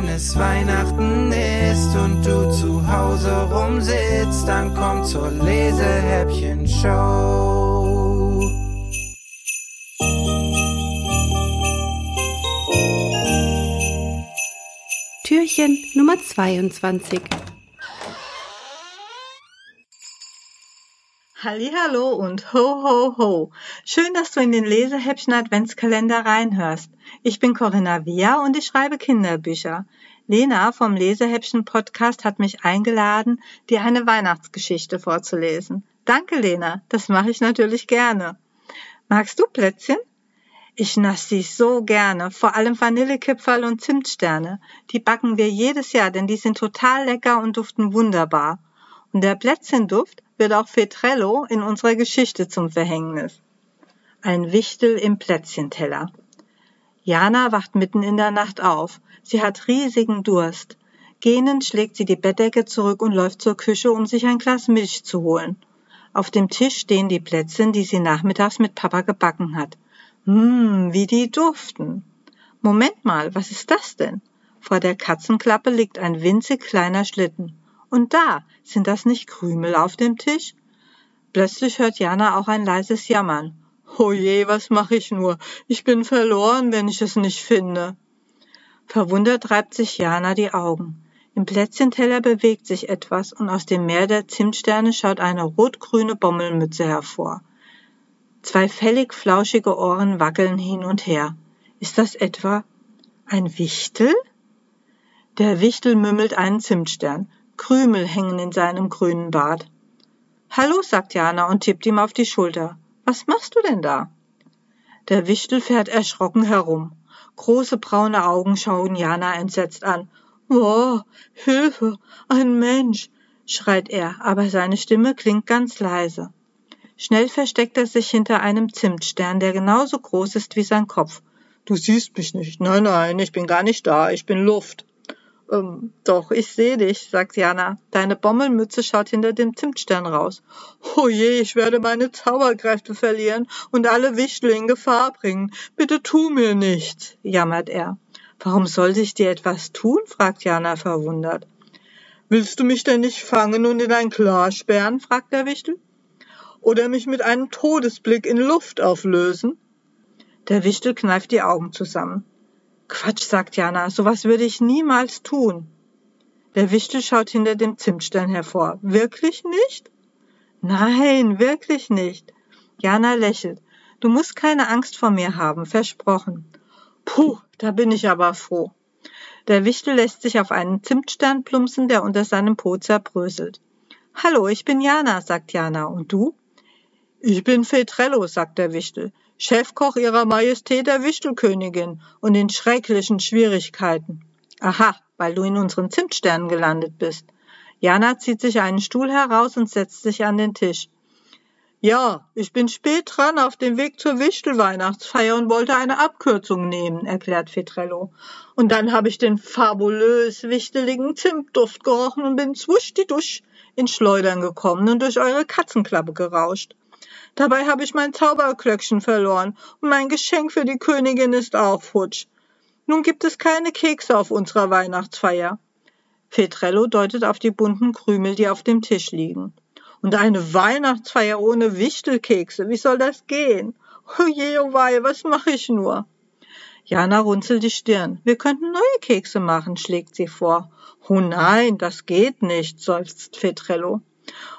wenn es Weihnachten ist und du zu Hause rumsitzt, dann komm zur Lesehäppchen-Show. Türchen Nummer 22 Hallo und ho ho ho. Schön, dass du in den Lesehäppchen Adventskalender reinhörst. Ich bin Corinna Via und ich schreibe Kinderbücher. Lena vom Lesehäppchen Podcast hat mich eingeladen, dir eine Weihnachtsgeschichte vorzulesen. Danke, Lena. Das mache ich natürlich gerne. Magst du Plätzchen? Ich nass sie so gerne, vor allem Vanillekipferl und Zimtsterne. Die backen wir jedes Jahr, denn die sind total lecker und duften wunderbar. Und der Plätzchenduft wird auch Fetrello in unserer Geschichte zum Verhängnis. Ein Wichtel im Plätzchenteller. Jana wacht mitten in der Nacht auf. Sie hat riesigen Durst. Gähnend schlägt sie die Bettdecke zurück und läuft zur Küche, um sich ein Glas Milch zu holen. Auf dem Tisch stehen die Plätzchen, die sie nachmittags mit Papa gebacken hat. Hm, wie die duften. Moment mal, was ist das denn? Vor der Katzenklappe liegt ein winzig kleiner Schlitten. Und da, sind das nicht Krümel auf dem Tisch? Plötzlich hört Jana auch ein leises Jammern. Oh je, was mache ich nur? Ich bin verloren, wenn ich es nicht finde. Verwundert reibt sich Jana die Augen. Im Plätzchenteller bewegt sich etwas und aus dem Meer der Zimtsterne schaut eine rot-grüne Bommelmütze hervor. Zwei fällig flauschige Ohren wackeln hin und her. Ist das etwa ein Wichtel? Der Wichtel mümmelt einen Zimtstern. Krümel hängen in seinem grünen Bart. Hallo, sagt Jana und tippt ihm auf die Schulter. Was machst du denn da? Der Wichtel fährt erschrocken herum. Große braune Augen schauen Jana entsetzt an. Oh, Hilfe, ein Mensch, schreit er, aber seine Stimme klingt ganz leise. Schnell versteckt er sich hinter einem Zimtstern, der genauso groß ist wie sein Kopf. Du siehst mich nicht. Nein, nein, ich bin gar nicht da, ich bin Luft. Ähm, doch, ich sehe dich, sagt Jana. Deine Bommelmütze schaut hinter dem Zimtstern raus. Oh je, ich werde meine Zauberkräfte verlieren und alle Wichtel in Gefahr bringen. Bitte tu mir nichts, jammert er. Warum sollte ich dir etwas tun? fragt Jana verwundert. Willst du mich denn nicht fangen und in ein Glas sperren? fragt der Wichtel. Oder mich mit einem Todesblick in Luft auflösen? Der Wichtel kneift die Augen zusammen. Quatsch, sagt Jana, sowas würde ich niemals tun. Der Wichtel schaut hinter dem Zimtstern hervor. Wirklich nicht? Nein, wirklich nicht. Jana lächelt. Du musst keine Angst vor mir haben, versprochen. Puh, da bin ich aber froh. Der Wichtel lässt sich auf einen Zimtstern plumpsen, der unter seinem Po zerbröselt. Hallo, ich bin Jana, sagt Jana. Und du? Ich bin Fetrello, sagt der Wichtel. Chefkoch ihrer Majestät der Wichtelkönigin und in schrecklichen Schwierigkeiten. Aha, weil du in unseren Zimtsternen gelandet bist. Jana zieht sich einen Stuhl heraus und setzt sich an den Tisch. Ja, ich bin spät dran auf dem Weg zur Wichtelweihnachtsfeier und wollte eine Abkürzung nehmen, erklärt Fetrello. Und dann habe ich den fabulös wichteligen Zimtduft gerochen und bin zwusch die Dusch in Schleudern gekommen und durch eure Katzenklappe gerauscht. Dabei habe ich mein Zauberklöckchen verloren und mein Geschenk für die Königin ist auch futsch. Nun gibt es keine Kekse auf unserer Weihnachtsfeier. Petrello deutet auf die bunten Krümel, die auf dem Tisch liegen. Und eine Weihnachtsfeier ohne Wichtelkekse, wie soll das gehen? Oh je, oh wei, was mache ich nur? Jana runzelt die Stirn. Wir könnten neue Kekse machen, schlägt sie vor. Oh nein, das geht nicht, seufzt Fetrello.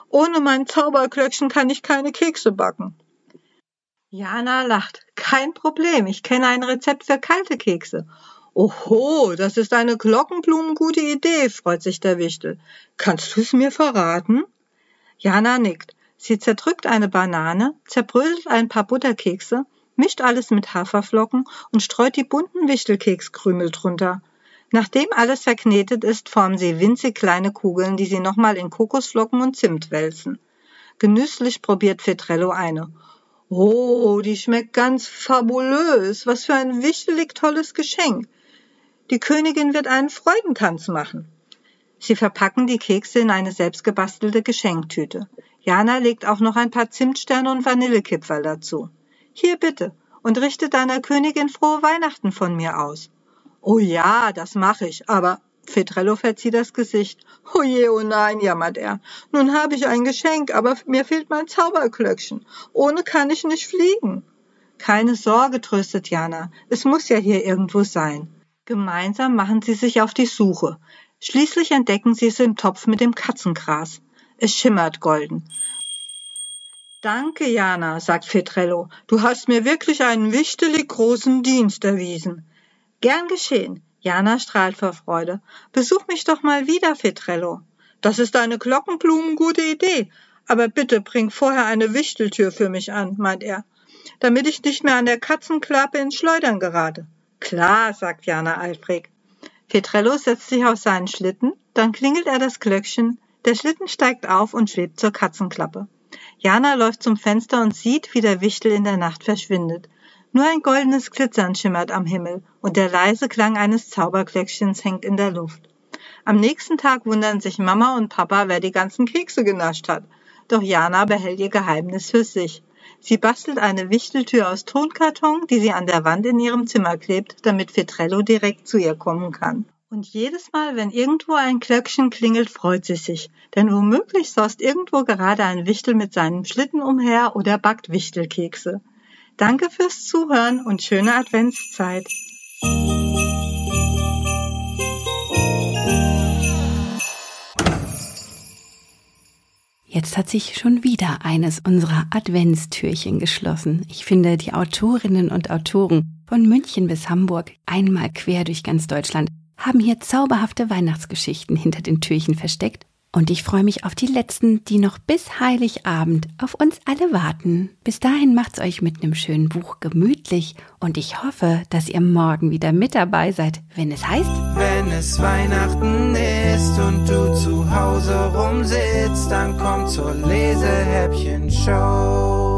Ohne mein Zauberklöckchen kann ich keine Kekse backen. Jana lacht. Kein Problem, ich kenne ein Rezept für kalte Kekse. Oho, das ist eine glockenblumengute Idee, freut sich der Wichtel. Kannst du es mir verraten? Jana nickt. Sie zerdrückt eine Banane, zerbröselt ein paar Butterkekse, mischt alles mit Haferflocken und streut die bunten Wichtelkekskrümel drunter. Nachdem alles verknetet ist, formen sie winzig kleine Kugeln, die sie nochmal in Kokosflocken und Zimt wälzen. Genüsslich probiert Fetrello eine. Oh, die schmeckt ganz fabulös. Was für ein wichtig tolles Geschenk. Die Königin wird einen Freudentanz machen. Sie verpacken die Kekse in eine selbstgebastelte Geschenktüte. Jana legt auch noch ein paar Zimtsterne und Vanillekipferl dazu. Hier bitte und richte deiner Königin frohe Weihnachten von mir aus. Oh ja, das mache ich, aber Fetrello verzieht das Gesicht. Oh je, oh nein, jammert er. Nun habe ich ein Geschenk, aber mir fehlt mein Zauberklöckchen. Ohne kann ich nicht fliegen. Keine Sorge, tröstet Jana. Es muss ja hier irgendwo sein. Gemeinsam machen sie sich auf die Suche. Schließlich entdecken sie es im Topf mit dem Katzengras. Es schimmert golden. Danke, Jana, sagt Fetrello. Du hast mir wirklich einen wichtig großen Dienst erwiesen. Gern geschehen. Jana strahlt vor Freude. Besuch mich doch mal wieder, Fetrello. Das ist eine glockenblumengute Idee. Aber bitte bring vorher eine Wichteltür für mich an, meint er, damit ich nicht mehr an der Katzenklappe ins Schleudern gerate. Klar, sagt Jana eifrig. Fetrello setzt sich auf seinen Schlitten, dann klingelt er das Glöckchen, der Schlitten steigt auf und schwebt zur Katzenklappe. Jana läuft zum Fenster und sieht, wie der Wichtel in der Nacht verschwindet. Nur ein goldenes Glitzern schimmert am Himmel und der leise Klang eines Zauberglöckchens hängt in der Luft. Am nächsten Tag wundern sich Mama und Papa, wer die ganzen Kekse genascht hat. Doch Jana behält ihr Geheimnis für sich. Sie bastelt eine Wichteltür aus Tonkarton, die sie an der Wand in ihrem Zimmer klebt, damit Fetrello direkt zu ihr kommen kann. Und jedes Mal, wenn irgendwo ein Glöckchen klingelt, freut sie sich. Denn womöglich saust irgendwo gerade ein Wichtel mit seinem Schlitten umher oder backt Wichtelkekse. Danke fürs Zuhören und schöne Adventszeit. Jetzt hat sich schon wieder eines unserer Adventstürchen geschlossen. Ich finde, die Autorinnen und Autoren von München bis Hamburg, einmal quer durch ganz Deutschland, haben hier zauberhafte Weihnachtsgeschichten hinter den Türchen versteckt und ich freue mich auf die letzten, die noch bis Heiligabend auf uns alle warten. Bis dahin macht's euch mit einem schönen Buch gemütlich und ich hoffe, dass ihr morgen wieder mit dabei seid, wenn es heißt, wenn es Weihnachten ist und du zu Hause rumsitzt, dann komm zur Lesehäppchen Show.